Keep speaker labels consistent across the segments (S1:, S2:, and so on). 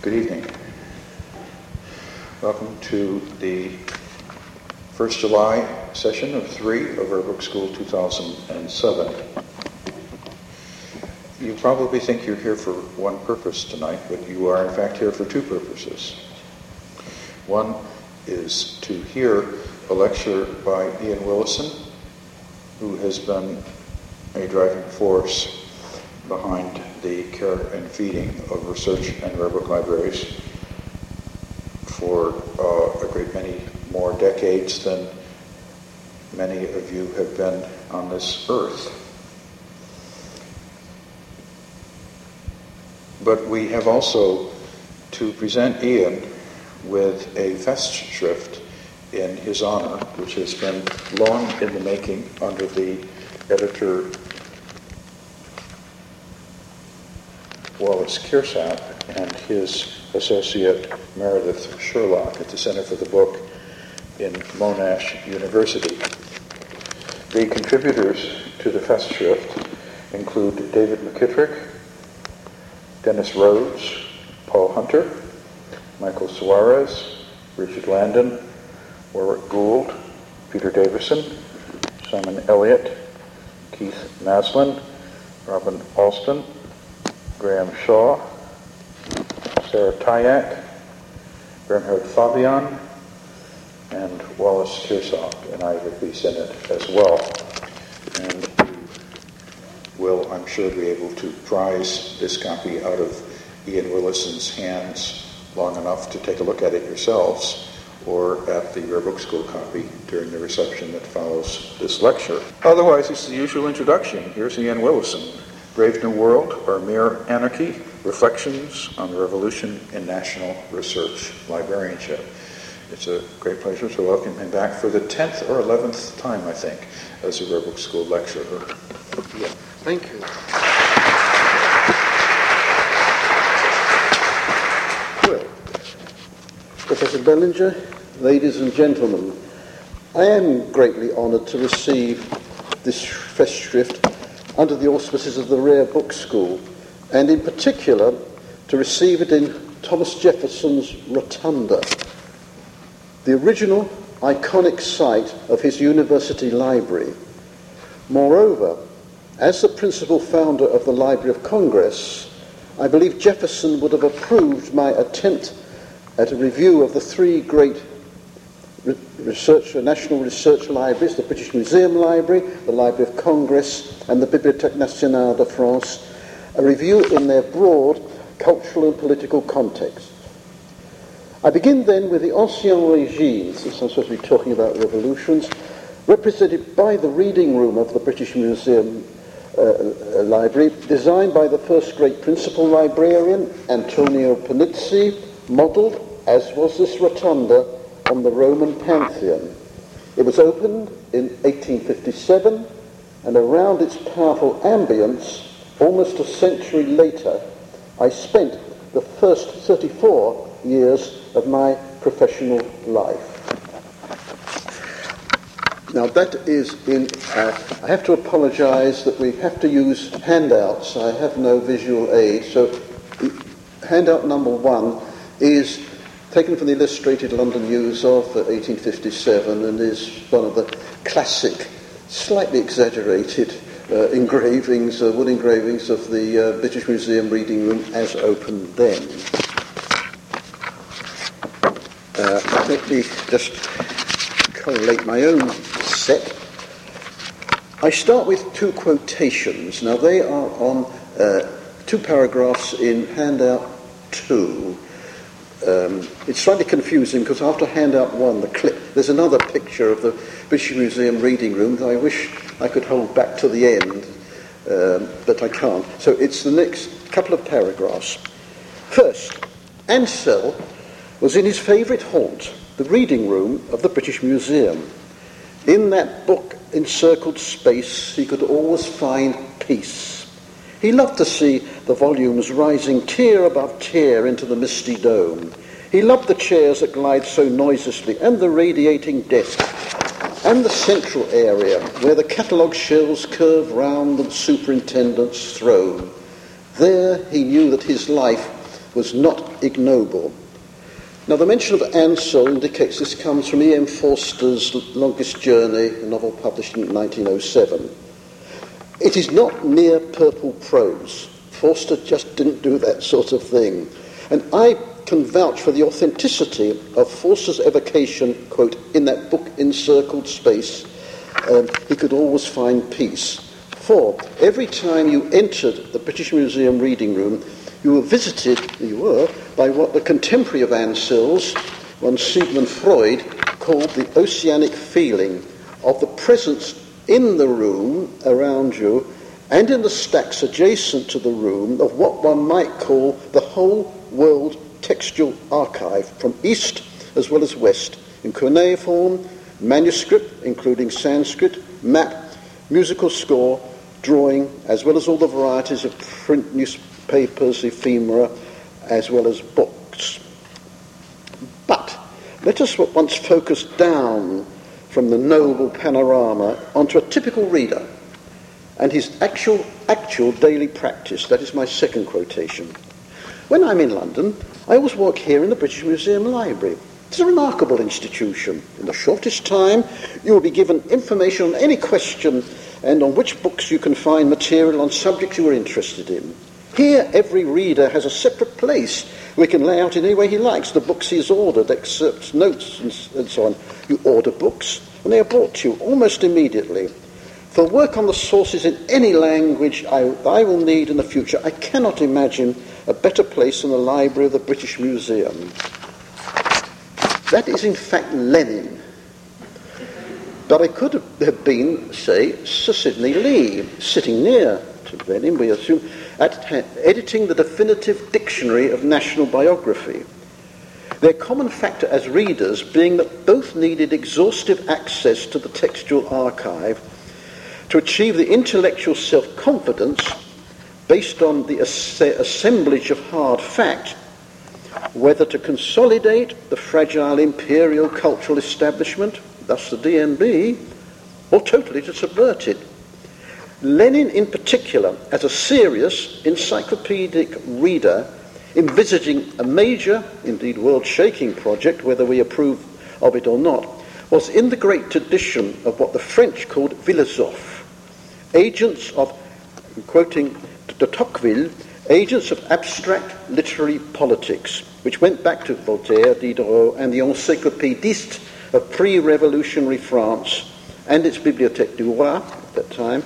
S1: Good evening. Welcome to the 1st July session of three of Rare Book School 2007. You probably think you're here for one purpose tonight, but you are in fact here for two purposes. One is to hear a lecture by Ian Willison, who has been a driving force behind the care and feeding of research and rare book libraries for uh, a great many more decades than many of you have been on this earth. But we have also to present Ian with a Festschrift in his honor, which has been long in the making under the editor Wallace Kirsop and his associate Meredith Sherlock at the Center for the Book in Monash University. The contributors to the Festschrift include David McKitterick, Dennis Rhodes, Paul Hunter, Michael Suarez, Richard Landon, Warwick Gould, Peter Davison, Simon Eliot, Keith Maslen, Robin Alston, Graham Shaw, Sarah Tyacke, Bernhard Fabian, and Wallace Kirsop, and I will be in it as well. And you will, I'm sure, be able to prize this copy out of Ian Willison's hands long enough to take a look at it yourselves or at the Rare Book School copy during the reception that follows this lecture. Otherwise, it's the usual introduction. Here's Ian Willison. Brave New World or Mere Anarchy Reflections on the Revolution in National Research Librarianship. It's a great pleasure to welcome him back for the 10th or 11th time, I think, as a Rare Book School lecturer.
S2: Yeah. Thank you. Well, Professor Belanger, ladies and gentlemen, I am greatly honoured to receive this Festschrift under the auspices of the Rare Book School, and in particular to receive it in Thomas Jefferson's Rotunda, the original iconic site of his university library. Moreover, as the principal founder of the Library of Congress, I believe Jefferson would have approved my attempt at a review of the three great research, national research libraries, the British Museum Library, the Library of Congress, and the Bibliothèque Nationale de France, a review in their broad cultural and political context. I begin then with the Ancien Régime, since I'm supposed to be talking about revolutions, represented by the reading room of the British Museum uh, uh Library, designed by the first great principal librarian, Antonio Panizzi, modelled as was this rotunda, on the Roman Pantheon. It was opened in 1857, and around its powerful ambience, almost a century later, I spent the first 34 years of my professional life. Now that is in, uh, I have to apologize that we have to use handouts. I have no visual aid. So handout number one is taken from the Illustrated London News of 1857 and is one of the classic, slightly exaggerated uh, engravings, uh, wood engravings of the uh, British Museum reading room as opened then. Uh, let me just correlate my own set. I start with two quotations. Now, they are on uh, two paragraphs in handout two. Um, it's slightly confusing because after handout one, the clip, there's another picture of the British Museum reading room that I wish I could hold back to the end, um, but I can't. So it's the next couple of paragraphs. First, Ansell was in his favourite haunt, the reading room of the British Museum. In that book encircled space, he could always find peace. He loved to see the volumes rising tier above tier into the misty dome. He loved the chairs that glide so noiselessly, and the radiating desk, and the central area where the catalogue shelves curve round the superintendent's throne. There he knew that his life was not ignoble. Now, the mention of Ansell indicates this comes from E.M. Forster's Longest Journey, a novel published in 1907. It is not mere purple prose. Forster just didn't do that sort of thing. And I can vouch for the authenticity of Forster's evocation, quote, in that book encircled space, um, he could always find peace. For every time you entered the British Museum reading room, you were visited, you were, by what the contemporary of Ansell's, one Sigmund Freud, called the oceanic feeling of the presence in the room around you and in the stacks adjacent to the room of what one might call the whole world textual archive from east as well as west in cuneiform, manuscript, including Sanskrit, map, musical score, drawing, as well as all the varieties of print newspapers, ephemera, as well as books. But let us once focus down from the noble panorama onto a typical reader and his actual, actual daily practice. That is my second quotation. When I'm in London, I always walk here in the British Museum Library. It's a remarkable institution. In the shortest time, you will be given information on any question and on which books you can find material on subjects you are interested in. Here, every reader has a separate place we can lay out in any way he likes the books he has ordered, excerpts, notes, and so on. You order books, and they are brought to you almost immediately. For work on the sources in any language I, I will need in the future, I cannot imagine a better place than the library of the British Museum. That is, in fact, Lenin. But I could have been, say, Sir Sidney Lee, sitting near to Lenin, we assume, at, editing the definitive dictionary of national biography. Their common factor as readers being that both needed exhaustive access to the textual archive to achieve the intellectual self confidence based on the assemblage of hard fact, whether to consolidate the fragile imperial cultural establishment, thus the DNB, or totally to subvert it. Lenin, in particular, as a serious encyclopedic reader, envisaging a major, indeed world shaking project, whether we approve of it or not, was in the great tradition of what the French called philosophes, agents of, quoting de Tocqueville, agents of abstract literary politics, which went back to Voltaire, Diderot, and the encyclopédistes of pre-revolutionary France and its Bibliothèque du Roi at that time,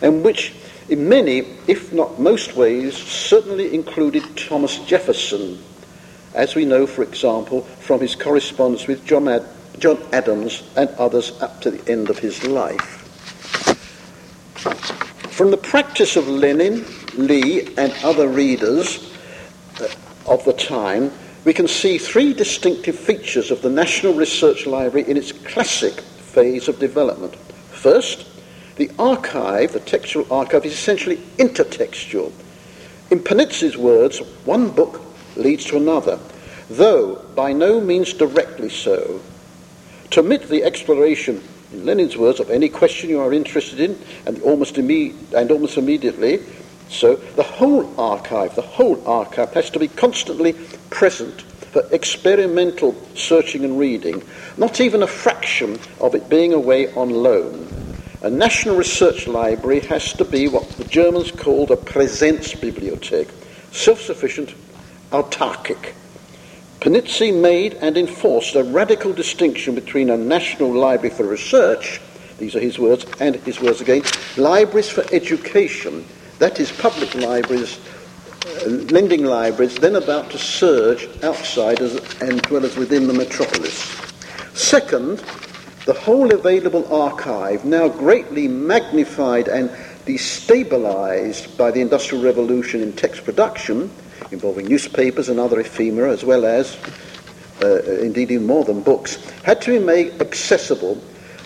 S2: and which in many, if not most ways, certainly included Thomas Jefferson, as we know, for example, from his correspondence with John, Ad- John Adams and others up to the end of his life. From the practice of Lenin, Lee, and other readers uh, of the time, we can see three distinctive features of the National Research Library in its classic phase of development. First, the archive, the textual archive, is essentially intertextual. In Panizzi's words, one book leads to another, though by no means directly so. To omit the exploration in Lenin's words, of any question you are interested in, and almost, imme- and almost immediately. So the whole archive, the whole archive has to be constantly present for experimental searching and reading, not even a fraction of it being away on loan. A national research library has to be what the Germans called a Präsenzbibliothek, self-sufficient, autarkic. Panizzi made and enforced a radical distinction between a national library for research, these are his words, and his words again, libraries for education, that is, public libraries, uh, lending libraries, then about to surge outside as, as well as within the metropolis. Second, the whole available archive, now greatly magnified and destabilized by the Industrial Revolution in text production, involving newspapers and other ephemera, as well as, uh, indeed, even more than books, had to be made accessible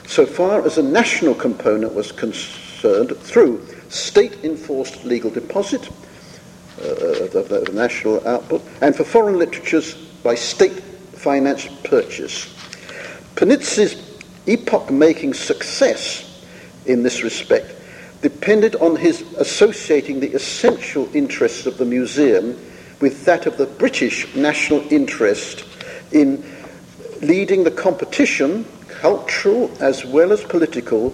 S2: so far as a national component was concerned through state enforced legal deposit uh, of, the, of the national output, and for foreign literatures by state financed purchase. Panizzi's epoch making success in this respect depended on his associating the essential interests of the museum with that of the British national interest in leading the competition, cultural as well as political,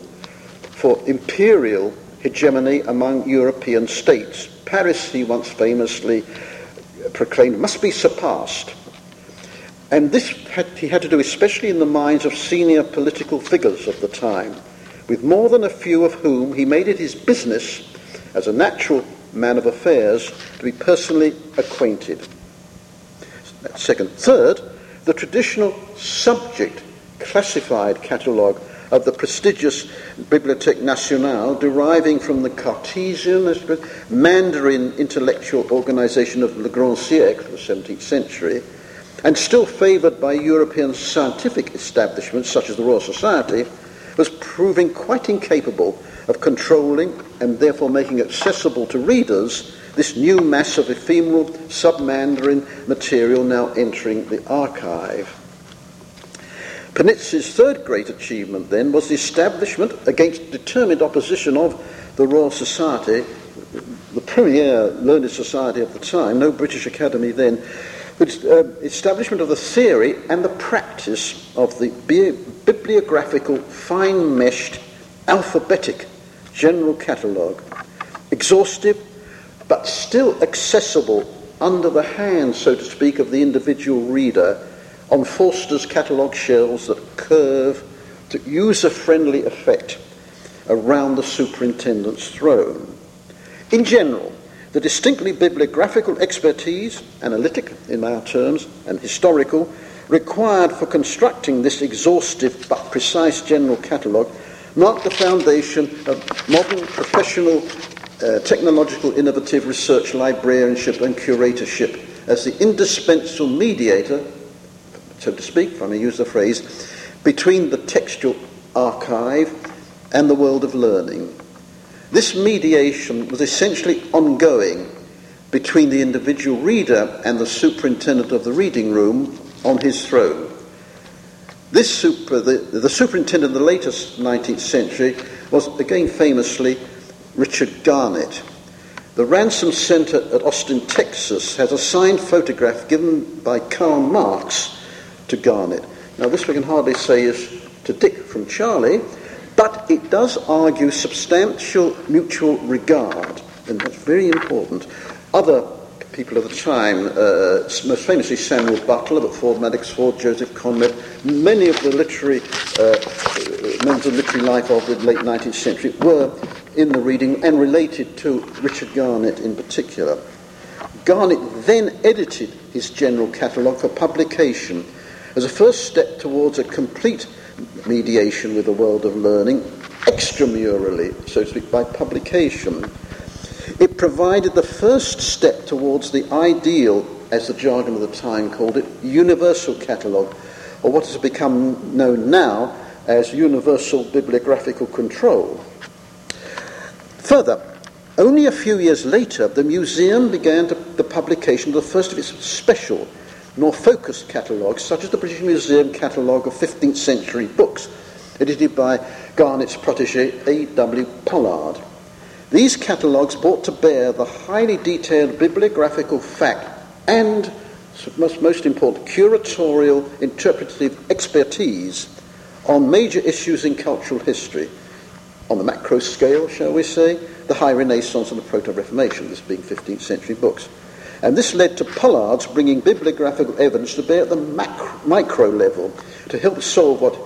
S2: for imperial hegemony among European states. Paris, he once famously proclaimed, must be surpassed. And this had, he had to do especially in the minds of senior political figures of the time, with more than a few of whom he made it his business, as a natural man of affairs, to be personally acquainted. Second. Third, the traditional subject classified catalogue of the prestigious Bibliothèque Nationale, deriving from the Cartesian Mandarin intellectual organization of Le Grand Siècle, of the 17th century, and still favoured by European scientific establishments such as the Royal Society, was proving quite incapable of controlling and therefore making accessible to readers this new mass of ephemeral sub-Mandarin material now entering the archive. Panizzi's third great achievement then was the establishment, against determined opposition of the Royal Society, the premier learned society of the time, no British Academy then, but uh, establishment of the theory and the practice of the bi- bibliographical, fine-meshed, alphabetic general catalogue, exhaustive but still accessible under the hand, so to speak, of the individual reader on Forster's catalogue shelves that curve to user-friendly effect around the superintendent's throne. In general, the distinctly bibliographical expertise, analytic in our terms, and historical, required for constructing this exhaustive but precise general catalogue marked the foundation of modern professional uh, technological innovative research librarianship and curatorship as the indispensable mediator so to speak, if I may use the phrase, between the textual archive and the world of learning. This mediation was essentially ongoing between the individual reader and the superintendent of the reading room on his throne. This super, the, the superintendent of the latest 19th century was again famously Richard Garnett. The Ransom Center at Austin, Texas, has a signed photograph given by Karl Marx to Garnett. Now, this we can hardly say is to Dick from Charlie, but it does argue substantial mutual regard, and that's very important. Other people of the time, uh, most famously Samuel Butler, but Ford Madox Ford, Joseph Conrad, many of the literary uh, members of literary life of the late 19th century were in the reading and related to Richard Garnett in particular. Garnett then edited his general catalogue for publication as a first step towards a complete mediation with the world of learning, extramurally, so to speak, by publication. It provided the first step towards the ideal, as the jargon of the time called it, universal catalogue, or what has become known now as universal bibliographical control. Further, only a few years later, the museum began to, the publication of the first of its special nor focused catalogues, such as the British Museum catalogue of 15th century books, edited by Garnett's protege A.W. Pollard. These catalogues brought to bear the highly detailed bibliographical fact and, most, most important, curatorial interpretative expertise on major issues in cultural history. On the macro scale, shall we say, the High Renaissance and the Proto Reformation, this being 15th century books. And this led to Pollard's bringing bibliographical evidence to bear at the macro, micro level to help solve what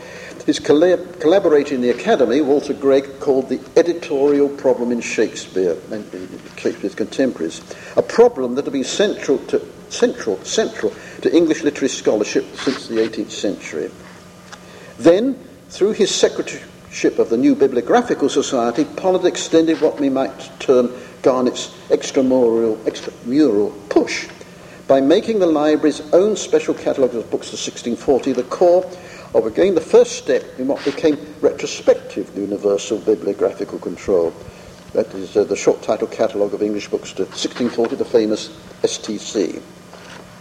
S2: his collaborator in the Academy, Walter Greg, called the editorial problem in Shakespeare and Shakespeare's contemporaries, a problem that had been central to, central, central to English literary scholarship since the 18th century. Then, through his secretaryship of the New Bibliographical Society, Pollard extended what we might term Garnett's extramural, extramural push by making the library's own special catalogue of books of 1640 the core of, again, the first step in what became retrospective universal bibliographical control. That is uh, the short title catalogue of English books to 1640, the famous STC.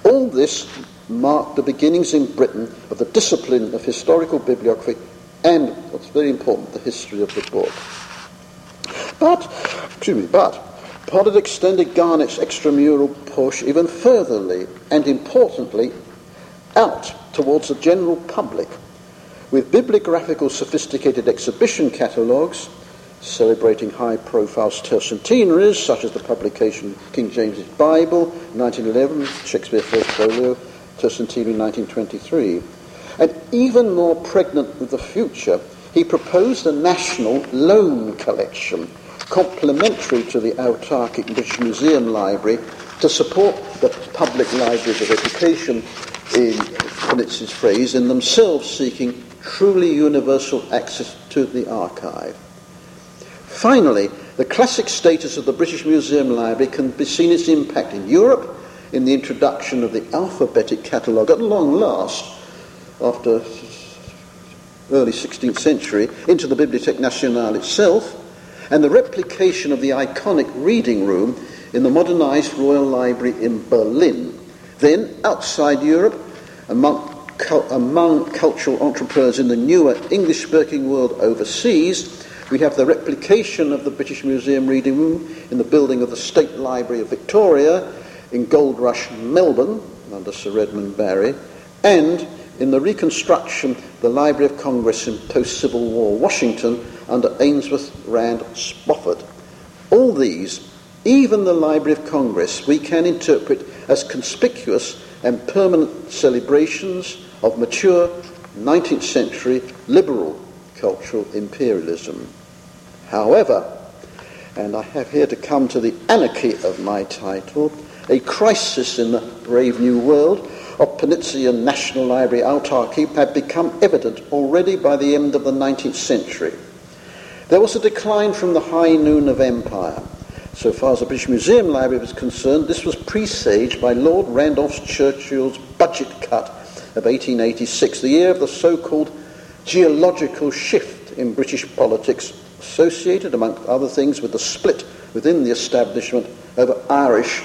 S2: All this marked the beginnings in Britain of the discipline of historical bibliography and, what's very important, the history of the book. But, excuse me, but Pollard extended Garnett's extramural push even furtherly and importantly out towards the general public with bibliographical sophisticated exhibition catalogues celebrating high profile tercentenaries such as the publication King James's Bible 1911, Shakespeare First Folio, tercentenary 1923. And even more pregnant with the future, he proposed a national loan collection complementary to the autarkic British Museum Library to support the public libraries of education, in Panizzi's phrase, in themselves seeking truly universal access to the archive. Finally, the classic status of the British Museum Library can be seen its impact in Europe in the introduction of the alphabetic catalogue at long last, after early 16th century, into the Bibliothèque Nationale itself, and the replication of the iconic reading room in the modernized Royal Library in Berlin. Then, outside Europe, among, among cultural entrepreneurs in the newer English speaking world overseas, we have the replication of the British Museum reading room in the building of the State Library of Victoria in Gold Rush, Melbourne, under Sir Redmond Barry, and in the reconstruction the Library of Congress in post Civil War Washington under Ainsworth Rand Spofford. All these, even the Library of Congress, we can interpret as conspicuous and permanent celebrations of mature 19th century liberal cultural imperialism. However, and I have here to come to the anarchy of my title, a crisis in the brave new world of Panizzian National Library autarky had become evident already by the end of the 19th century. There was a decline from the high noon of empire. So far as the British Museum Library was concerned, this was presaged by Lord Randolph Churchill's budget cut of 1886, the year of the so-called geological shift in British politics, associated, among other things, with the split within the establishment over Irish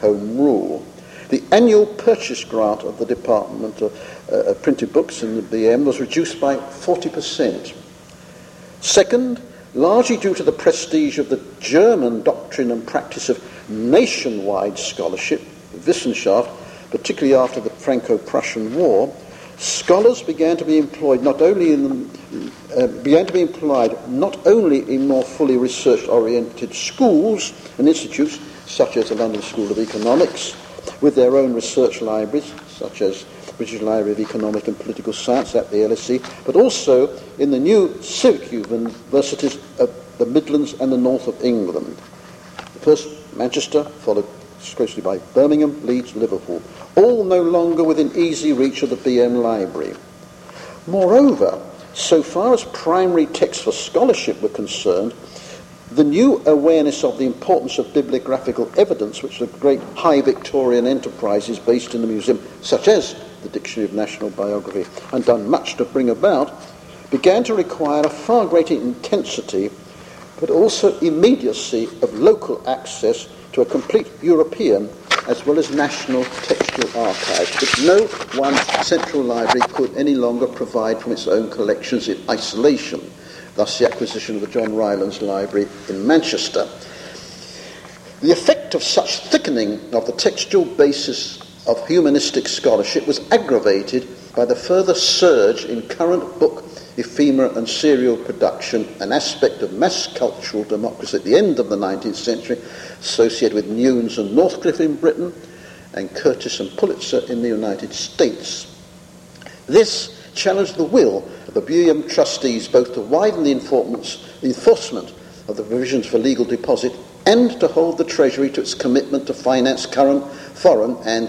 S2: home rule. The annual purchase grant of the Department of uh, Printed Books in the BM was reduced by 40%. Second, largely due to the prestige of the German doctrine and practice of nationwide scholarship, Wissenschaft, particularly after the Franco-Prussian War, scholars began to be employed not only in uh, began to be employed not only in more fully research-oriented schools and institutes such as the London School of Economics, with their own research libraries, such as British Library of Economic and Political Science at the LSE, but also in the new civic universities of uh, the Midlands and the north of England. First Manchester, followed closely by Birmingham, Leeds, Liverpool, all no longer within easy reach of the BM Library. Moreover, so far as primary texts for scholarship were concerned, the new awareness of the importance of bibliographical evidence, which the great high Victorian enterprises based in the museum, such as the Dictionary of National Biography, and done much to bring about, began to require a far greater intensity, but also immediacy of local access to a complete European as well as national textual archive, which no one central library could any longer provide from its own collections in isolation. Thus, the acquisition of the John Rylands Library in Manchester. The effect of such thickening of the textual basis of humanistic scholarship was aggravated by the further surge in current book ephemera and serial production, an aspect of mass cultural democracy at the end of the 19th century, associated with Newnes and Northcliffe in Britain, and Curtis and Pulitzer in the United States. This challenged the will of the BM trustees both to widen the enforcement of the provisions for legal deposit and to hold the Treasury to its commitment to finance current, foreign, and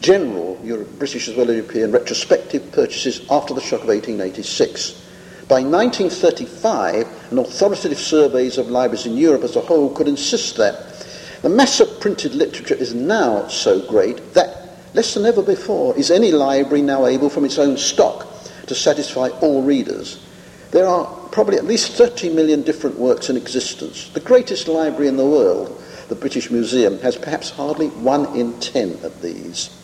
S2: general British as well as European retrospective purchases after the shock of 1886. By 1935, an authoritative surveys of libraries in Europe as a whole could insist that the mass of printed literature is now so great that, less than ever before, is any library now able from its own stock to satisfy all readers. There are probably at least 30 million different works in existence. The greatest library in the world, the British Museum, has perhaps hardly one in ten of these.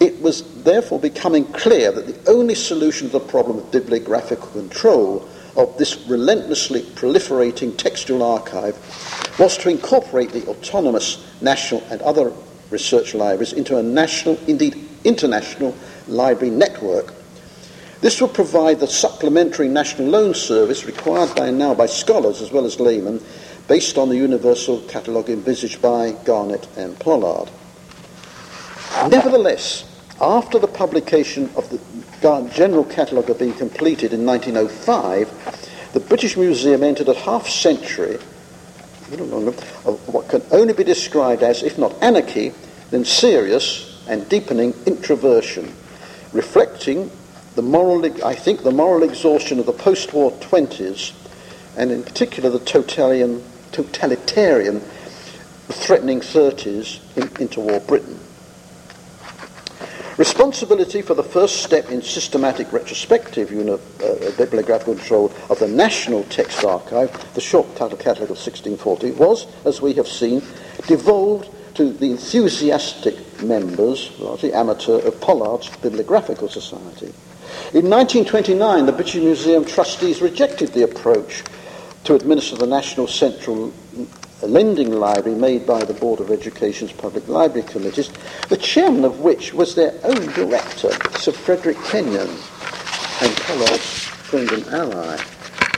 S2: It was therefore becoming clear that the only solution to the problem of bibliographical control of this relentlessly proliferating textual archive was to incorporate the autonomous national and other research libraries into a national, indeed international, library network. This would provide the supplementary national loan service required by now by scholars as well as laymen, based on the universal catalogue envisaged by Garnett and Pollard. Nevertheless, after the publication of the General Catalogue had been completed in 1905, the British Museum entered a half century of what can only be described as, if not anarchy, then serious and deepening introversion, reflecting the moral, I think, the moral exhaustion of the post-war 20s, and in particular the totalitarian, totalitarian threatening 30s in interwar Britain. Responsibility for the first step in systematic retrospective uni- uh, bibliographical control of the National Text Archive, the short title catalogue of 1640, was, as we have seen, devolved to the enthusiastic members, largely amateur, of Pollard's Bibliographical Society. In 1929, the British Museum trustees rejected the approach to administer the National Central lending library made by the Board of Education's Public Library Committees, the chairman of which was their own director, Sir Frederick Kenyon, and Pollard's friend and ally.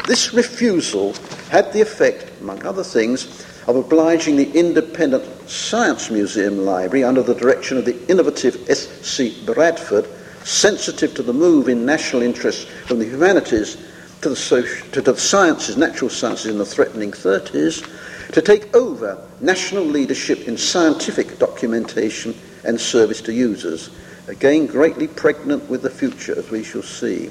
S2: This refusal had the effect, among other things, of obliging the independent Science Museum Library, under the direction of the innovative S.C. Bradford, sensitive to the move in national interest from the humanities to the, social, to the sciences, natural sciences in the threatening 30s, to take over national leadership in scientific documentation and service to users, again greatly pregnant with the future, as we shall see.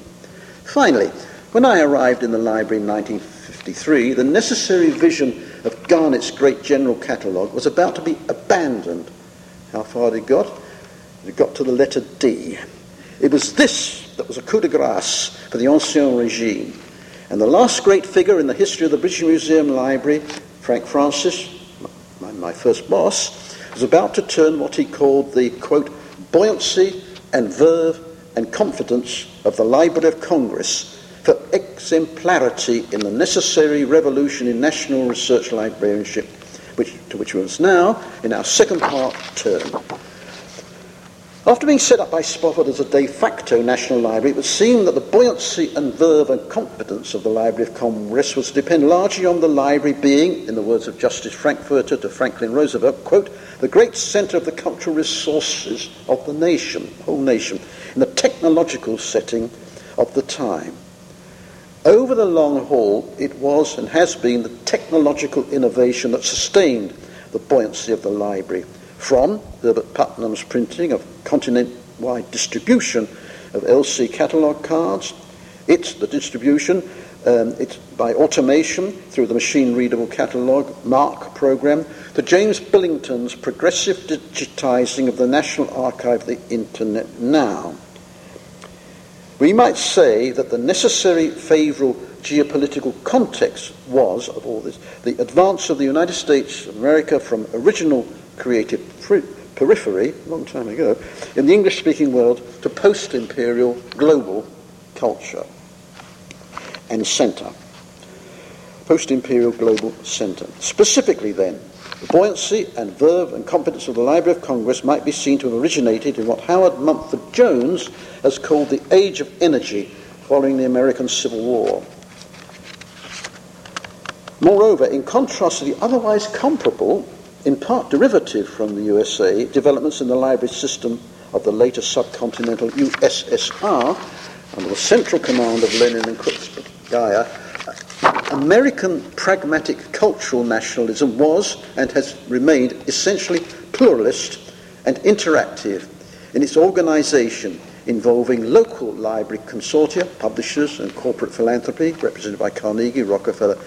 S2: Finally, when I arrived in the library in 1953, the necessary vision of Garnett's great general catalogue was about to be abandoned. How far had it got? It got to the letter D. It was this that was a coup de grace for the Ancien Regime. And the last great figure in the history of the British Museum Library Frank Francis, my, first boss, was about to turn what he called the, quote, buoyancy and verve and confidence of the Library of Congress for exemplarity in the necessary revolution in national research librarianship, which, to which we must now, in our second part, turn. After being set up by Spofford as a de facto national library, it would seem that the buoyancy and verve and competence of the Library of Congress was to depend largely on the library being, in the words of Justice Frankfurter to Franklin Roosevelt, quote, the great centre of the cultural resources of the nation, whole nation, in the technological setting of the time. Over the long haul, it was and has been the technological innovation that sustained the buoyancy of the library from Herbert Putnam's printing of continent-wide distribution of LC catalogue cards. It's the distribution, um, it's by automation through the machine-readable catalogue MARC program, to James Billington's progressive digitizing of the National Archive the Internet now. We might say that the necessary favourable geopolitical context was, of all this, the advance of the United States of America from original creative periphery, a long time ago, in the English speaking world to post imperial global culture and centre. Post imperial global centre. Specifically, then, the buoyancy and verve and competence of the Library of Congress might be seen to have originated in what Howard Mumford Jones has called the Age of Energy following the American Civil War. Moreover, in contrast to the otherwise comparable in part derivative from the USA, developments in the library system of the later subcontinental USSR under the central command of Lenin and Krupskaya, American pragmatic cultural nationalism was and has remained essentially pluralist and interactive in its organization involving local library consortia, publishers and corporate philanthropy, represented by Carnegie, Rockefeller,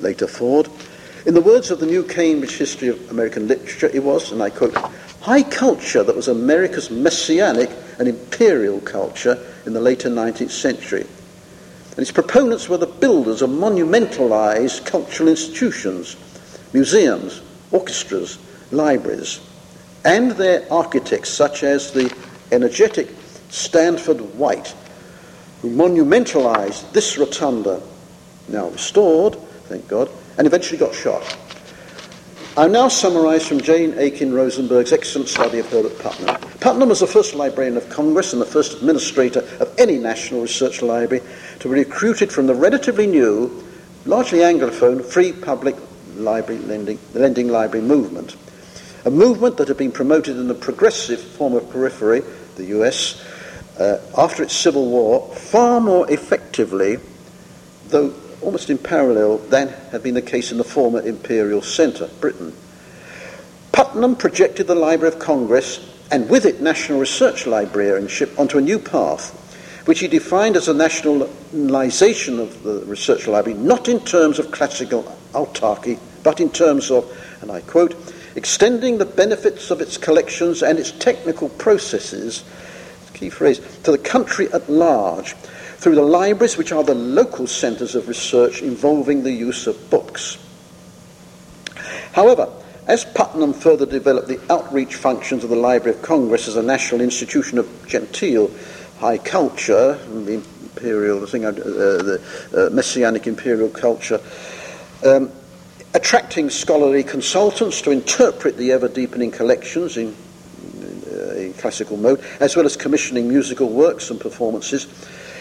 S2: later Ford, in the words of the New Cambridge History of American Literature, it was, and I quote, high culture that was America's messianic and imperial culture in the later 19th century. And its proponents were the builders of monumentalized cultural institutions, museums, orchestras, libraries, and their architects, such as the energetic Stanford White, who monumentalized this rotunda now restored, thank God, and eventually got shot. I'll now summarise from Jane Aikin Rosenberg's excellent study of Herbert Putnam. Putnam was the first librarian of Congress and the first administrator of any national research library to be recruited from the relatively new, largely Anglophone, free public library lending, lending library movement. A movement that had been promoted in the progressive former periphery, the US, uh, after its civil war, far more effectively, though almost in parallel, than had been the case in the former imperial centre, Britain. Putnam projected the Library of Congress and with it national research librarianship onto a new path, which he defined as a nationalisation of the research library, not in terms of classical autarky, but in terms of, and I quote, extending the benefits of its collections and its technical processes, key phrase, to the country at large through the libraries, which are the local centres of research involving the use of books. However, as Putnam further developed the outreach functions of the Library of Congress as a national institution of genteel high culture, the imperial, the, thing, uh, the uh, messianic imperial culture, um, attracting scholarly consultants to interpret the ever deepening collections in, uh, in classical mode, as well as commissioning musical works and performances,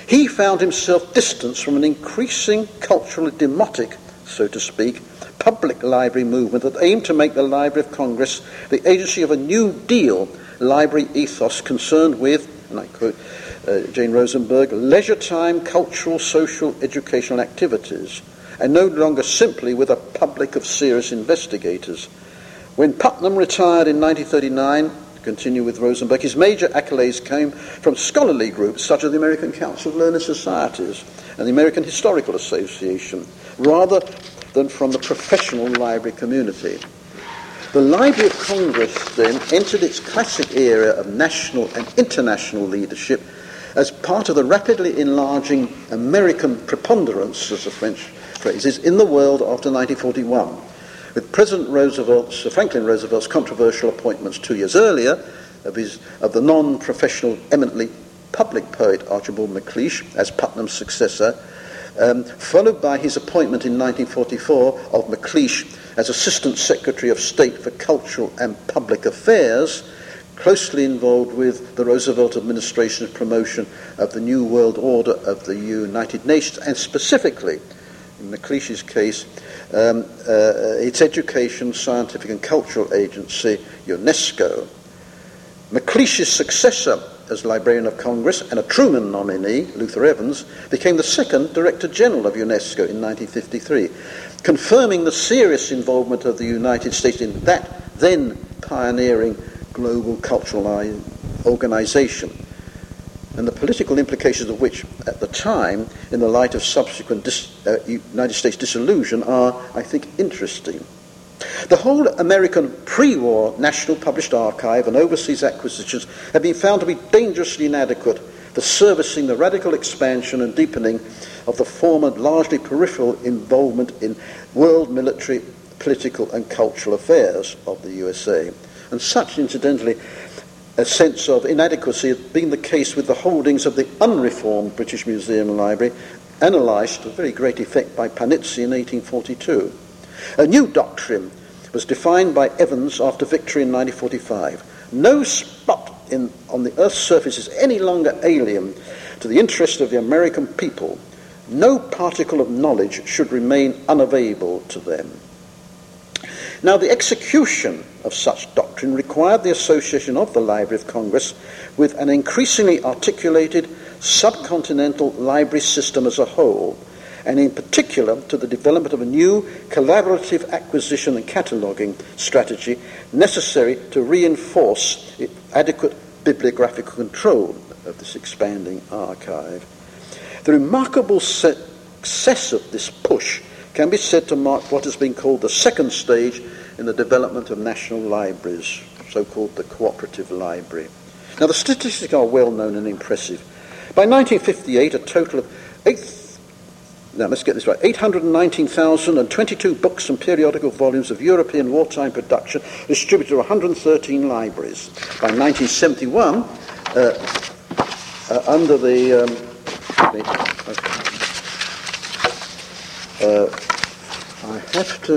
S2: he found himself distanced from an increasing culturally demotic, so to speak, public library movement that aimed to make the Library of Congress the agency of a New Deal library ethos concerned with, and I quote uh, Jane Rosenberg, leisure time, cultural, social, educational activities, and no longer simply with a public of serious investigators. When Putnam retired in 1939, continue with Rosenberg, his major accolades came from scholarly groups such as the American Council of Learned Societies and the American Historical Association, rather than from the professional library community. The Library of Congress then entered its classic era of national and international leadership as part of the rapidly enlarging American preponderance, as the French phrase is, in the world after 1941 with President Roosevelt's, Franklin Roosevelt's controversial appointments two years earlier of, his, of the non-professional, eminently public poet Archibald MacLeish as Putnam's successor, um, followed by his appointment in 1944 of MacLeish as Assistant Secretary of State for Cultural and Public Affairs, closely involved with the Roosevelt administration's promotion of the New World Order of the United Nations, and specifically, in MacLeish's case, um, uh, its education, scientific and cultural agency, UNESCO. MacLeish's successor as Librarian of Congress and a Truman nominee, Luther Evans, became the second Director General of UNESCO in 1953, confirming the serious involvement of the United States in that then pioneering global cultural organization and the political implications of which, at the time, in the light of subsequent dis- uh, United States dissolution, are, I think, interesting. The whole American pre war National Published Archive and overseas acquisitions have been found to be dangerously inadequate for servicing the radical expansion and deepening of the former largely peripheral involvement in world military, political, and cultural affairs of the USA. And such, incidentally, a sense of inadequacy had been the case with the holdings of the unreformed British Museum and Library, analysed to very great effect by Panizzi in 1842. A new doctrine was defined by Evans after victory in 1945. No spot in, on the Earth's surface is any longer alien to the interest of the American people. No particle of knowledge should remain unavailable to them. Now, the execution of such doctrine required the association of the Library of Congress with an increasingly articulated subcontinental library system as a whole, and in particular to the development of a new collaborative acquisition and cataloguing strategy necessary to reinforce adequate bibliographical control of this expanding archive. The remarkable success of this push can be said to mark what has been called the second stage in the development of national libraries, so called the cooperative library. Now, the statistics are well known and impressive. By 1958, a total of eight, now let's get this right, 819,022 books and periodical volumes of European wartime production distributed to 113 libraries. By 1971, uh, uh, under the um, Uh, I have to.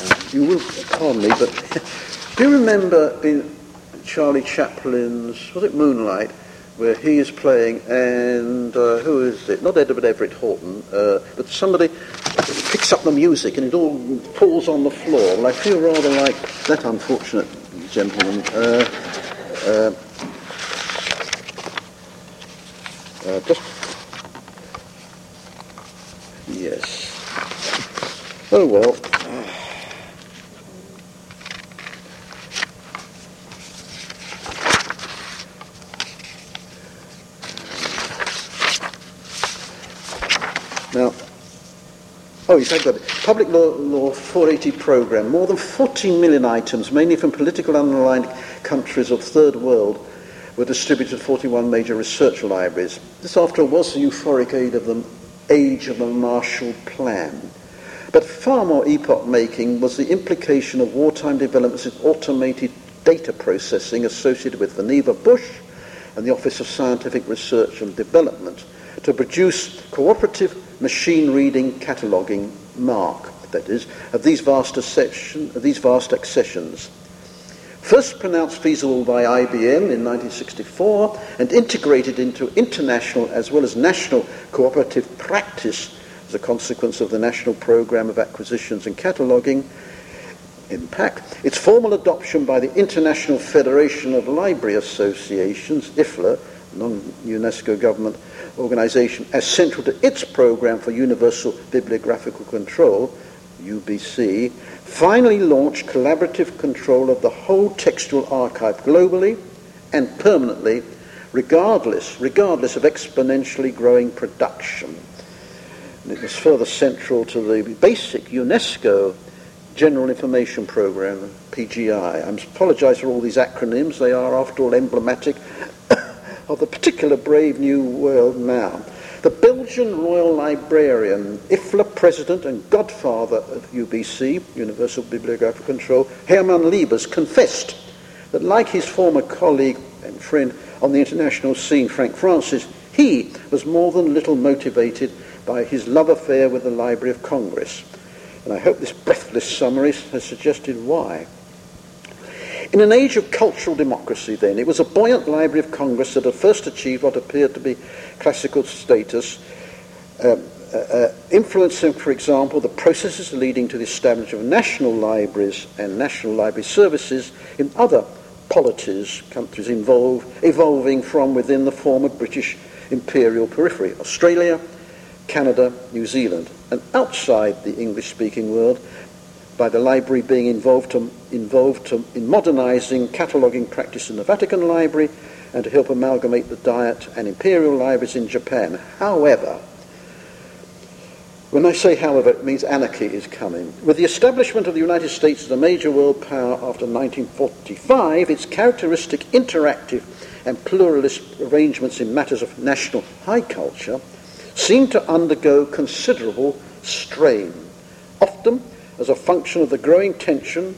S2: Uh, you will pardon me, but do you remember in Charlie Chaplin's was it Moonlight, where he is playing, and uh, who is it? Not Edward Everett Horton, uh, but somebody picks up the music and it all falls on the floor. Well, I feel rather like that unfortunate gentleman. Uh, uh, uh, just yes. Oh well. Now, oh, yes, I've got it. Public Law, Law 480 program. More than 14 million items, mainly from political unaligned countries of third world, were distributed to 41 major research libraries. This, after all, was the euphoric age of the age of the Marshall Plan. But far more epoch-making was the implication of wartime developments in automated data processing associated with Vannevar Bush and the Office of Scientific Research and Development to produce cooperative machine reading cataloging MARC, that is, of these vast, accession, of these vast accessions. First pronounced feasible by IBM in 1964 and integrated into international as well as national cooperative practice as a consequence of the National Programme of Acquisitions and Cataloguing, NPAC, its formal adoption by the International Federation of Library Associations, IFLA, non-UNESCO government organization, as central to its program for universal bibliographical control, UBC, finally launched collaborative control of the whole textual archive globally and permanently, regardless, regardless of exponentially growing production. And it was further central to the basic UNESCO General Information Program, PGI. I apologize for all these acronyms. They are, after all, emblematic of the particular brave new world now. The Belgian Royal Librarian, IFLA President and godfather of UBC, Universal Bibliographical Control, Herman Liebaers, confessed that, like his former colleague and friend on the international scene, Frank Francis, he was more than little motivated by his love affair with the Library of Congress. And I hope this breathless summary has suggested why. In an age of cultural democracy, then, it was a buoyant Library of Congress that had first achieved what appeared to be classical status, um, uh, uh, influencing, for example, the processes leading to the establishment of national libraries and national library services in other polities, countries involved, evolving from within the former British imperial periphery, Australia, Canada, New Zealand, and outside the English speaking world, by the library being involved, to, involved to, in modernising cataloguing practice in the Vatican Library and to help amalgamate the Diet and Imperial libraries in Japan. However, when I say however, it means anarchy is coming. With the establishment of the United States as a major world power after 1945, its characteristic interactive and pluralist arrangements in matters of national high culture seem to undergo considerable strain. Often, as a function of the growing tension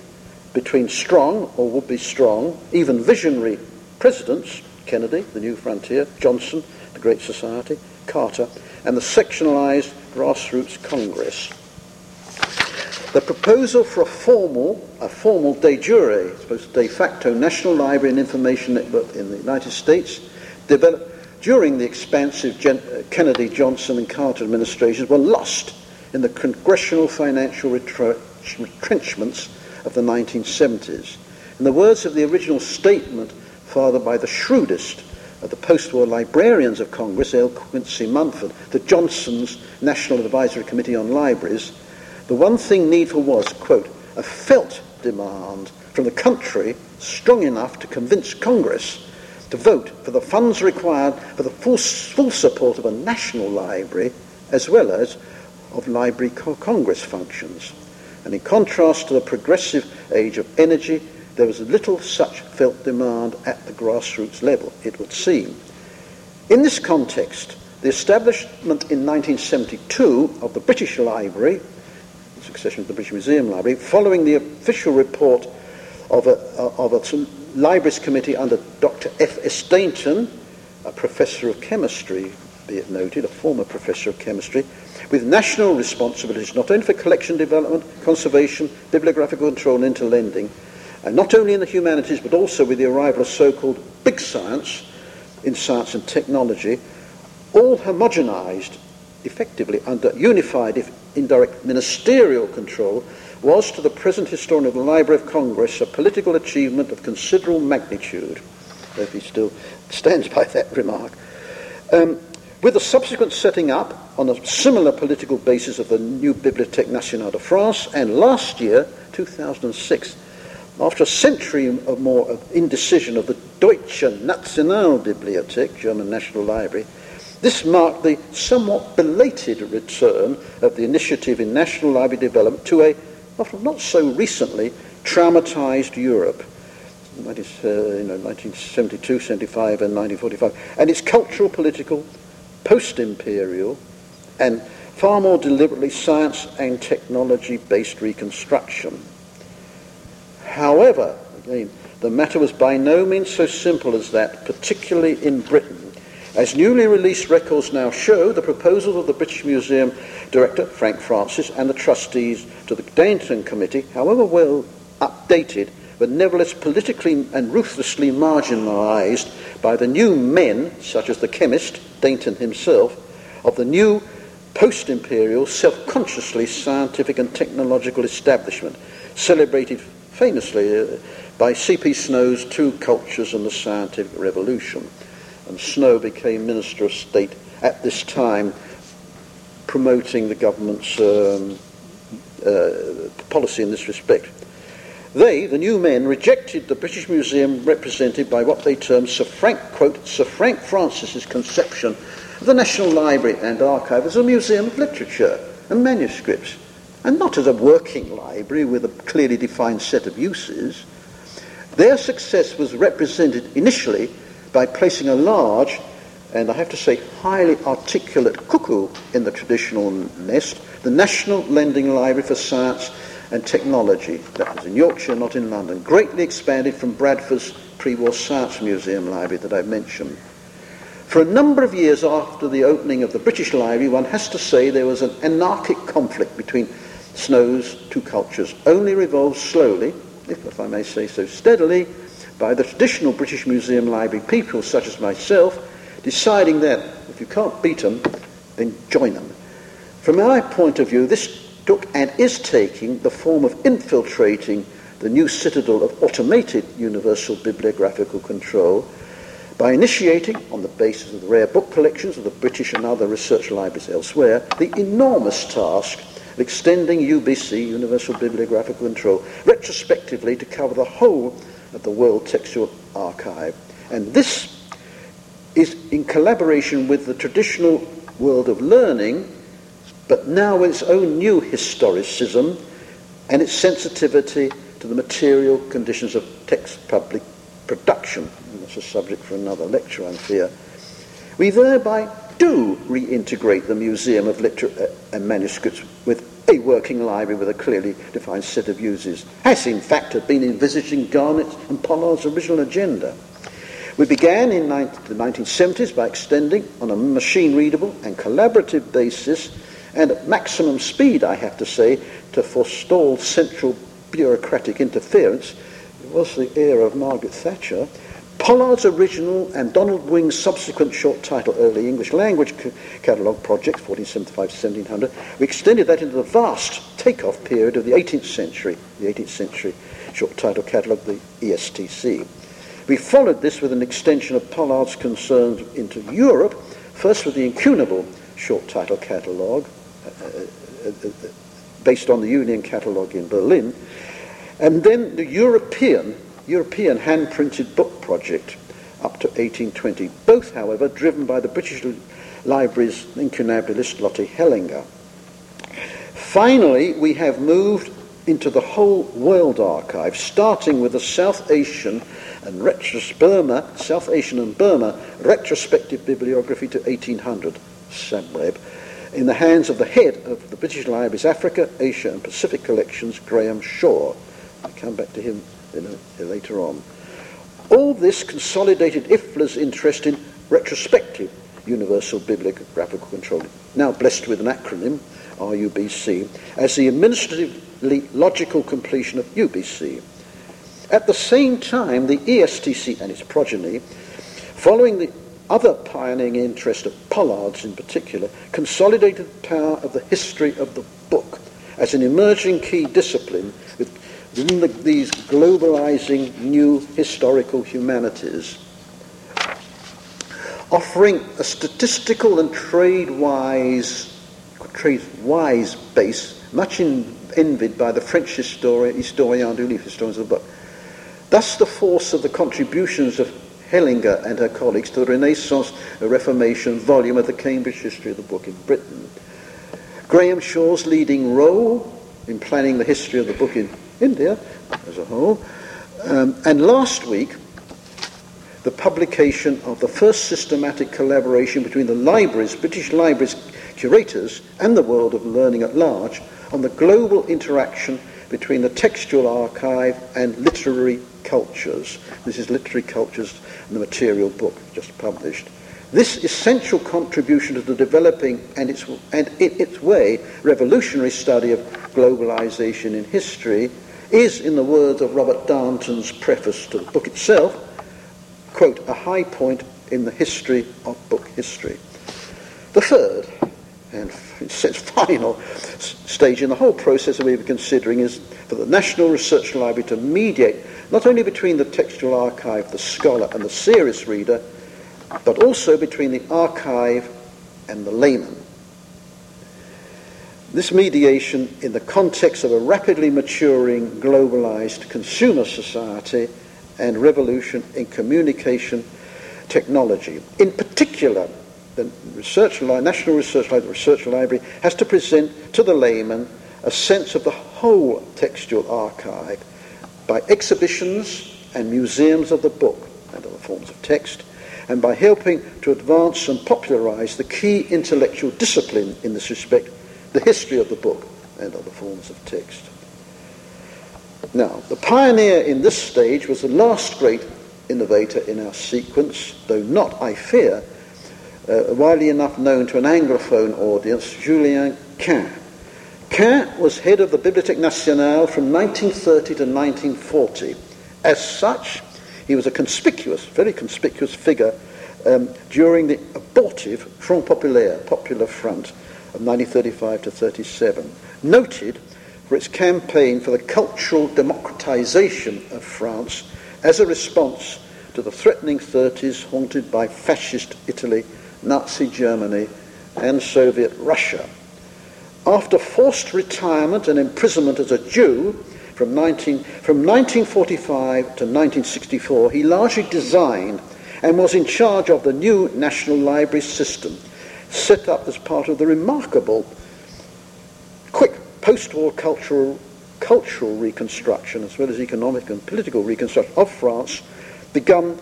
S2: between strong, or would be strong, even visionary presidents, Kennedy, the New Frontier, Johnson, the Great Society, Carter, and the sectionalized grassroots Congress. The proposal for a formal, a formal de jure, I suppose de facto, National Library and Information Network in the United States, developed during the expansive Gen- uh, Kennedy, Johnson, and Carter administrations, were lost in the congressional financial retrenchments of the 1970s. In the words of the original statement fathered by the shrewdest of the post-war librarians of Congress, L. Quincy Mumford, to Johnson's National Advisory Committee on Libraries, the one thing needful was, quote, a felt demand from the country strong enough to convince Congress to vote for the funds required for the full, full support of a national library as well as of Library Congress functions. And in contrast to the progressive age of energy, there was little such felt demand at the grassroots level, it would seem. In this context, the establishment in 1972 of the British Library, the succession of the British Museum Library, following the official report of a, uh, of a Libraries Committee under Dr. F. S. Dainton, a professor of chemistry be it noted, a former professor of chemistry, with national responsibilities not only for collection development, conservation, bibliographical control, and interlending, and not only in the humanities but also with the arrival of so-called big science in science and technology, all homogenized effectively under unified, if indirect, ministerial control, was to the present historian of the Library of Congress a political achievement of considerable magnitude, if he still stands by that remark. Um, with the subsequent setting up on a similar political basis of the new Bibliothèque Nationale de France, and last year, 2006, after a century or more of indecision of the Deutsche Nationalbibliothek, German National Library, this marked the somewhat belated return of the initiative in national library development to a, not so recently, traumatized Europe. That is, uh, you know, 1972, 75, and 1945. And its cultural, political, post-imperial, and far more deliberately science and technology-based reconstruction. However, again, the matter was by no means so simple as that, particularly in Britain. As newly released records now show, the proposals of the British Museum director, Frank Francis, and the trustees to the Dainton Committee, however well updated, were nevertheless politically and ruthlessly marginalised by the new men, such as the chemist, Dainton himself, of the new post imperial, self consciously scientific and technological establishment, celebrated famously uh, by C.P. Snow's Two Cultures and the Scientific Revolution. And Snow became Minister of State at this time, promoting the government's um, uh, policy in this respect. They, the new men, rejected the British Museum represented by what they termed Sir Frank, quote, Sir Frank Francis's conception of the National Library and Archive as a museum of literature and manuscripts, and not as a working library with a clearly defined set of uses. Their success was represented initially by placing a large, and I have to say highly articulate cuckoo in the traditional nest, the National Lending Library for Science and Technology. That was in Yorkshire, not in London. Greatly expanded from Bradford's pre-war Science Museum library that I mentioned. For a number of years after the opening of the British Library, one has to say there was an anarchic conflict between Snow's two cultures, only revolved slowly, if, if I may say so steadily, by the traditional British Museum library people, such as myself, deciding that if you can't beat them, then join them. From my point of view, this took and is taking the form of infiltrating the new citadel of automated universal bibliographical control by initiating, on the basis of the rare book collections of the British and other research libraries elsewhere, the enormous task of extending UBC, Universal Bibliographical Control, retrospectively to cover the whole of the World Textual Archive. And this is in collaboration with the traditional world of learning but now with its own new historicism and its sensitivity to the material conditions of text public production. And that's a subject for another lecture, I fear. We thereby do reintegrate the Museum of Literature uh, and Manuscripts with a working library with a clearly defined set of uses, as in fact had been envisaged in and Pollard's original agenda. We began in the 1970s by extending, on a machine readable and collaborative basis, and at maximum speed, I have to say, to forestall central bureaucratic interference, it was the era of Margaret Thatcher. Pollard's original and Donald Wing's subsequent short title Early English Language Catalogue project, 1475-1700, we extended that into the vast take-off period of the 18th century, the 18th century short title catalogue, the ESTC. We followed this with an extension of Pollard's concerns into Europe, first with the incunable short title catalogue, based on the Union catalogue in Berlin, and then the European, European hand-printed book project up to 1820, both, however, driven by the British Library's incunabulist Lotte Hellinga. Finally, we have moved into the whole world archive, starting with the South Asian and retros- Burma, South Asian and Burma retrospective bibliography to 1800, SABREB, in the hands of the head of the British Library's Africa, Asia and Pacific collections, Graham Shaw. I'll come back to him a, later on. All this consolidated IFLA's interest in retrospective, Universal Bibliographical Control, now blessed with an acronym, RUBC, as the administratively logical completion of UBC. At the same time, the ESTC and its progeny, following the other pioneering interest of Pollard's in particular, consolidated the power of the history of the book as an emerging key discipline within the, these globalizing new historical humanities, offering a statistical and trade-wise, trade-wise base, much in, envied by the French historian, historian du livre, historians of the book. Thus, the force of the contributions of Hellinga and her colleagues to the Renaissance Reformation volume of the Cambridge History of the Book in Britain. Graham Shaw's leading role in planning the history of the book in India as a whole. Um, and last week, the publication of the first systematic collaboration between the libraries, British libraries curators, and the world of learning at large on the global interaction between the textual archive and literary cultures. This is Literary Cultures and the Material Book, just published. This essential contribution to the developing and its, and in its way revolutionary study of globalization in history is, in the words of Robert Darnton's preface to the book itself, quote, a high point in the history of book history. The third, and it says final, stage in the whole process that we are considering is for the National Research Library to mediate not only between the textual archive, the scholar, and the serious reader, but also between the archive and the layman. This mediation, in the context of a rapidly maturing, globalized consumer society and revolution in communication technology. In particular, the research National Research Library, the Research Library, has to present to the layman a sense of the whole textual archive by exhibitions and museums of the book and other forms of text, and by helping to advance and popularize the key intellectual discipline in this respect, the history of the book and other forms of text. Now, the pioneer in this stage was the last great innovator in our sequence, though not, I fear, uh, widely enough known to an Anglophone audience, Julien Cain. Cain was head of the Bibliothèque Nationale from 1930 to 1940. As such, he was a conspicuous, very conspicuous figure um, during the abortive Front Populaire, Popular Front, of 1935 to 37, noted for its campaign for the cultural democratization of France as a response to the threatening 30s haunted by fascist Italy, Nazi Germany, and Soviet Russia. After forced retirement and imprisonment as a Jew, from, 19, from 1945 to 1964, he largely designed and was in charge of the new National Library system, set up as part of the remarkable quick post-war cultural, cultural reconstruction, as well as economic and political reconstruction of France, begun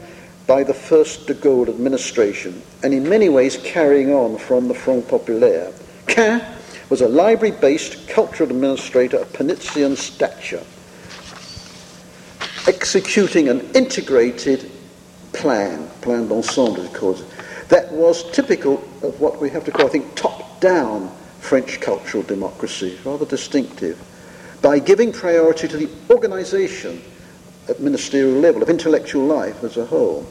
S2: by the first de Gaulle administration, and in many ways carrying on from the Front Populaire. Cain was a library-based cultural administrator of Panizzian stature, executing an integrated plan, plan d'ensemble, of course, that was typical of what we have to call, I think, top-down French cultural democracy, rather distinctive, by giving priority to the organization at ministerial level of intellectual life as a whole.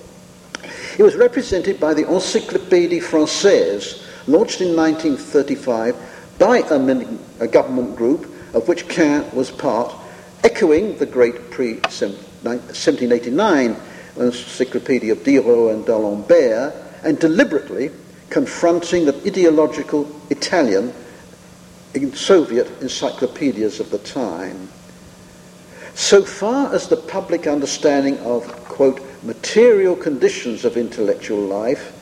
S2: It was represented by the Encyclopédie Française, launched in 1935 by a, a government group of which Cain was part, echoing the great pre-1789 Encyclopedia of Diderot and d'Alembert, and deliberately confronting the ideological Italian in Soviet encyclopedias of the time. So far as the public understanding of, quote, material conditions of intellectual life,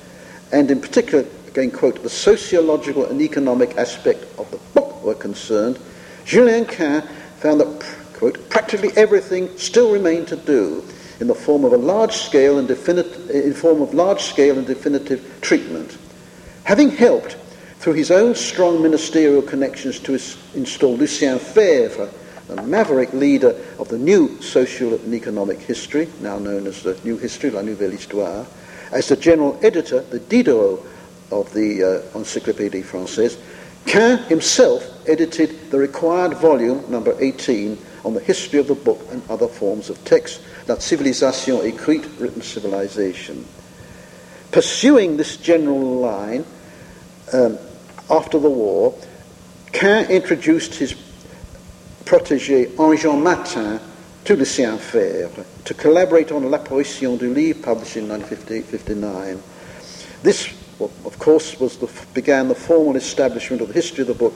S2: and in particular again quote, the sociological and economic aspect of the book were concerned, Julien Cain found that, quote, practically everything still remained to do in the form of a large-scale and definitive, in form of large-scale and definitive treatment. Having helped through his own strong ministerial connections to install Lucien Febvre, a maverick leader of the new social and economic history, now known as the New History, La Nouvelle Histoire, as the general editor, the Diderot of the uh, Encyclopédie Française, Cain himself edited the required volume, number 18, on the history of the book and other forms of text, La Civilisation écrite, written civilization. Pursuing this general line, um, after the war, Cain introduced his protégé Henri-Jean Martin to Lucien Febvre to collaborate on L'apparition du livre, published in 1959. This, of course, was the, began the formal establishment of the history of the book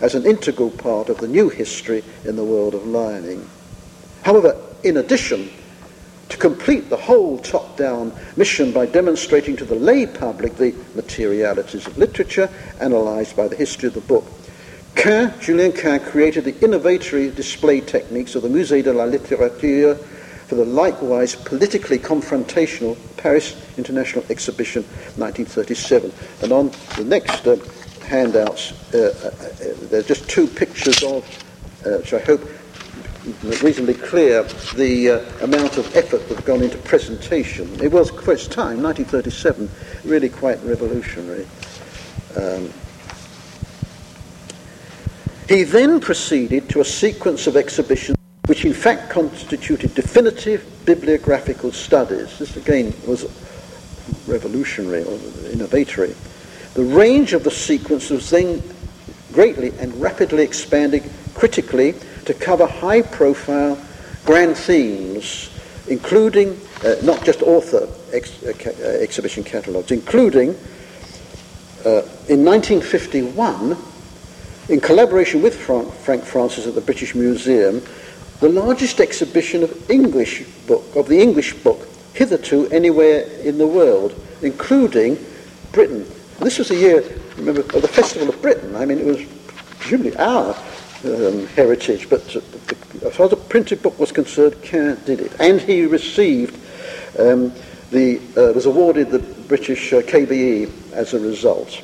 S2: as an integral part of the new history in the world of lining. However, in addition, to complete the whole top down mission by demonstrating to the lay public the materialities of literature analysed by the history of the book. Cain, Julien Cain created the innovatory display techniques of the Musée de la Littérature for the likewise politically confrontational Paris International Exhibition 1937. And on the next uh, handouts, uh, uh, uh, there are just two pictures of, uh, which I hope reasonably clear the uh, amount of effort that had gone into presentation. It was, for its time, 1937, really quite revolutionary. Um, he then proceeded to a sequence of exhibitions which in fact constituted definitive bibliographical studies. This again was revolutionary or innovatory. The range of the sequence was then greatly and rapidly expanding critically to cover high profile grand themes, including uh, not just author ex- uh, ca- uh, exhibition catalogues, including uh, in 1951, in collaboration with Frank, Frank Francis at the British Museum, the largest exhibition of English book of the English book hitherto anywhere in the world, including Britain. This was a year, remember, of the Festival of Britain. I mean, it was presumably our um, heritage, but uh, as far as the printed book was concerned, Cain did it. And he received um, the, uh, was awarded the British uh, KBE as a result.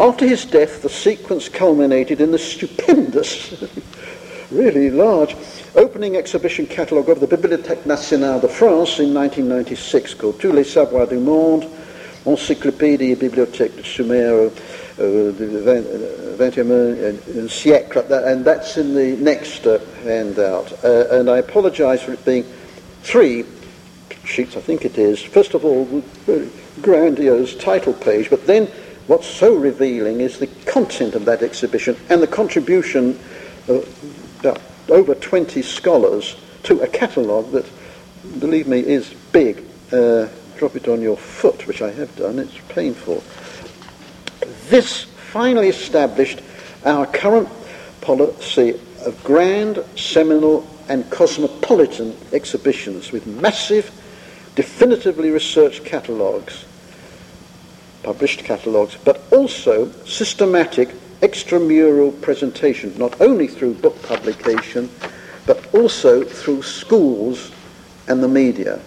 S2: After his death, the sequence culminated in the stupendous, really large, opening exhibition catalogue of the Bibliothèque Nationale de France in 1996 called Tous les savoirs du monde, Encyclopédie Bibliothèque de Sumer uh, the 21 uh, siècle, and that's in the next uh, handout. Uh, and I apologize for it being three sheets, I think it is. First of all, very grandiose title page, but then what's so revealing is the content of that exhibition and the contribution of over 20 scholars to a catalogue that, believe me, is big. Uh, drop it on your foot, which I have done. It's painful. This finally established our current policy of grand, seminal, and cosmopolitan exhibitions with massive, definitively researched catalogues, published catalogues, but also systematic extramural presentation, not only through book publication, but also through schools and the media.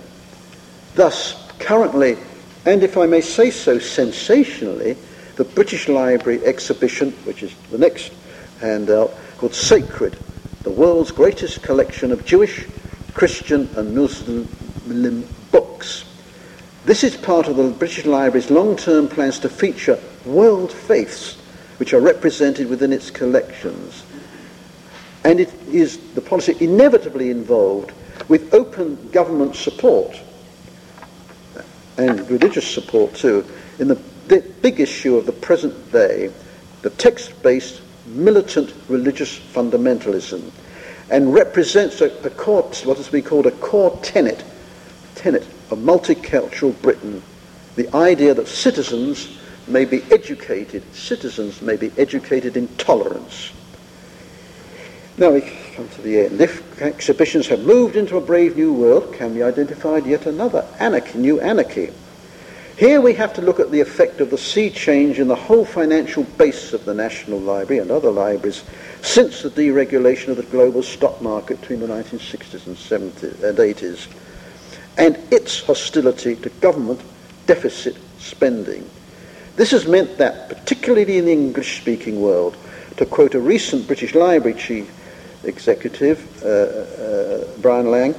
S2: Thus, currently, and if I may say so sensationally, the British Library exhibition, which is the next handout, called Sacred, the world's greatest collection of Jewish, Christian, and Muslim books. This is part of the British Library's long term plans to feature world faiths which are represented within its collections. And it is the policy inevitably involved with open government support and religious support too in the big issue of the present day, the text-based militant religious fundamentalism, and represents a, a core, what is to be called a core tenet, tenet of multicultural Britain, the idea that citizens may be educated, citizens may be educated in tolerance. Now we come to the end. If exhibitions have moved into a brave new world, can we identify yet another anarchy, new anarchy? Here we have to look at the effect of the sea change in the whole financial base of the National Library and other libraries since the deregulation of the global stock market between the 1960s and 70s and 80s, and its hostility to government deficit spending. This has meant that, particularly in the English-speaking world, to quote a recent British Library chief executive, uh, uh, Brian Lang,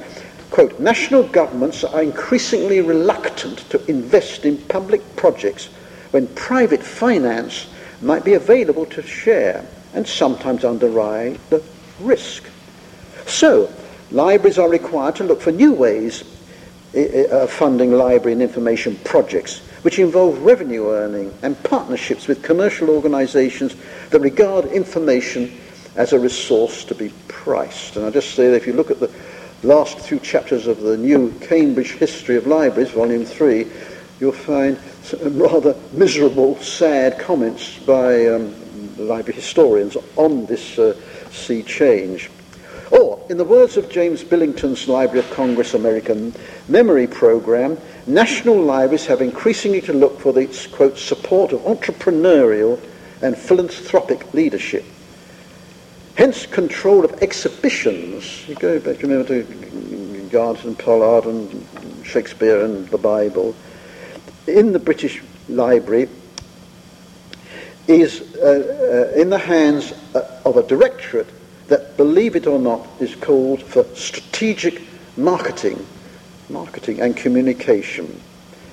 S2: quote, national governments are increasingly reluctant to invest in public projects when private finance might be available to share and sometimes underwrite the risk. So, libraries are required to look for new ways of funding library and information projects which involve revenue earning and partnerships with commercial organisations that regard information as a resource to be priced. And I just say that if you look at the last two chapters of the new Cambridge History of Libraries, Volume 3, you'll find some rather miserable, sad comments by um, library historians on this uh, sea change. Or, in the words of James Billington's Library of Congress American Memory Program, national libraries have increasingly to look for the, quote, support of entrepreneurial and philanthropic leadership. Hence, control of exhibitions. You go back, remember, to Garnett and Pollard and Shakespeare and the Bible. In the British Library, is uh, uh, in the hands uh, of a directorate that, believe it or not, is called for strategic marketing, marketing and communication,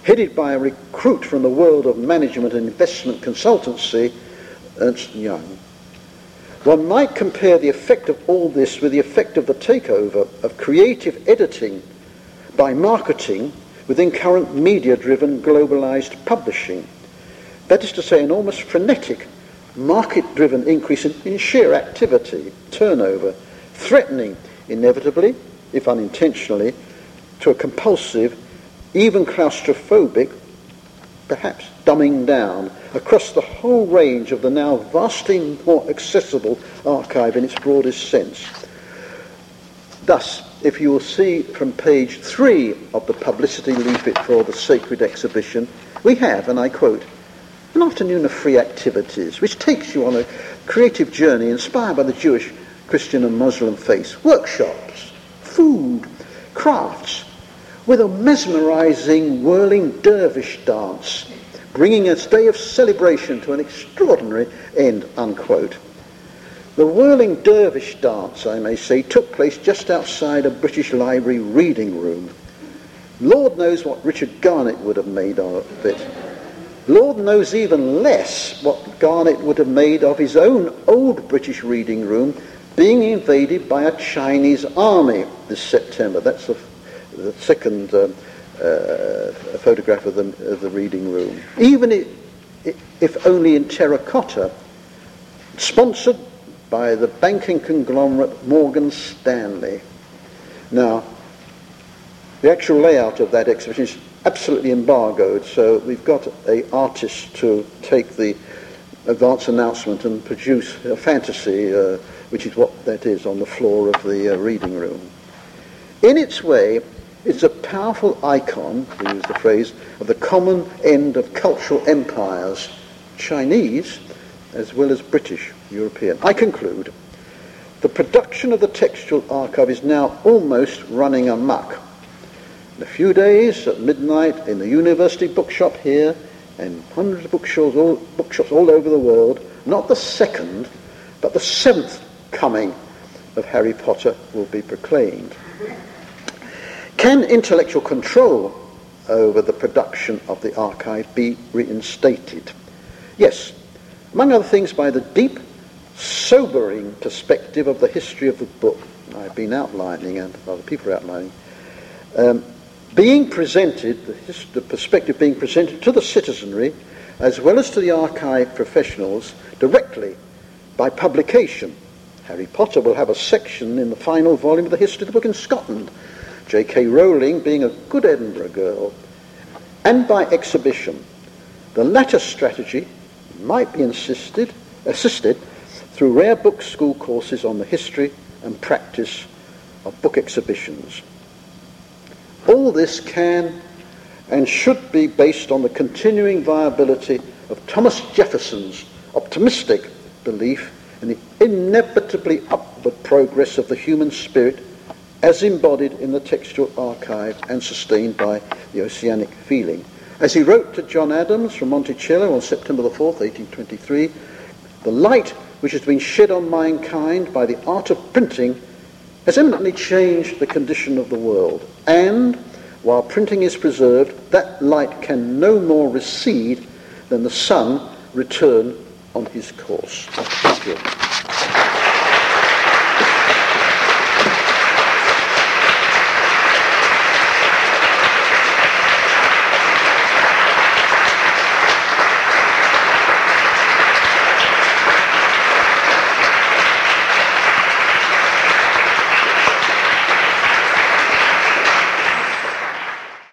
S2: headed by a recruit from the world of management and investment consultancy, Ernst Young. One might compare the effect of all this with the effect of the takeover of creative editing by marketing within current media-driven globalized publishing. That is to say, an almost frenetic market-driven increase in, in sheer activity, turnover, threatening inevitably, if unintentionally, to a compulsive, even claustrophobic, perhaps dumbing down across the whole range of the now vastly more accessible archive in its broadest sense. Thus, if you will see from page three of the publicity leaflet for the sacred exhibition, we have, and I quote, an afternoon of free activities, which takes you on a creative journey inspired by the Jewish, Christian, and Muslim faiths. Workshops, food, crafts, with a mesmerizing, whirling dervish dance, bringing a day of celebration to an extraordinary end, unquote. The whirling dervish dance, I may say, took place just outside a British Library reading room. Lord knows what Richard Garnett would have made of it. Lord knows even less what Garnett would have made of his own old British reading room being invaded by a Chinese army this September. That's the, the second uh, uh, photograph of the, of the, reading room. Even if, if only in terracotta, sponsored by the banking conglomerate Morgan Stanley. Now, the actual layout of that exhibition is absolutely embargoed, so we've got a artist to take the advance announcement and produce a fantasy, uh, which is what that is on the floor of the uh, reading room. In its way, it's a powerful icon, to use the phrase, of the common end of cultural empires, Chinese as well as British, European. I conclude, the production of the textual archive is now almost running amok in a few days at midnight in the university bookshop here and hundreds of bookshops all, bookshops all over the world, not the second, but the seventh coming of Harry Potter will be proclaimed. Can intellectual control over the production of the archive be reinstated? Yes, among other things by the deep, sobering perspective of the history of the book I've been outlining and other people are outlining. Um, being presented, the, the perspective being presented to the citizenry as well as to the archive professionals directly by publication. Harry Potter will have a section in the final volume of the history of the book in Scotland, J.K. Rowling being a good Edinburgh girl, and by exhibition. The latter strategy might be insisted, assisted through rare book school courses on the history and practice of book exhibitions. All this can and should be based on the continuing viability of Thomas Jefferson's optimistic belief in the inevitably upward progress of the human spirit as embodied in the textual archive and sustained by the oceanic feeling. As he wrote to John Adams from Monticello on September the 4th, 1823, the light which has been shed on mankind by the art of printing has eminently changed the condition of the world. And while printing is preserved, that light can no more recede than the sun return on his course. Thank you.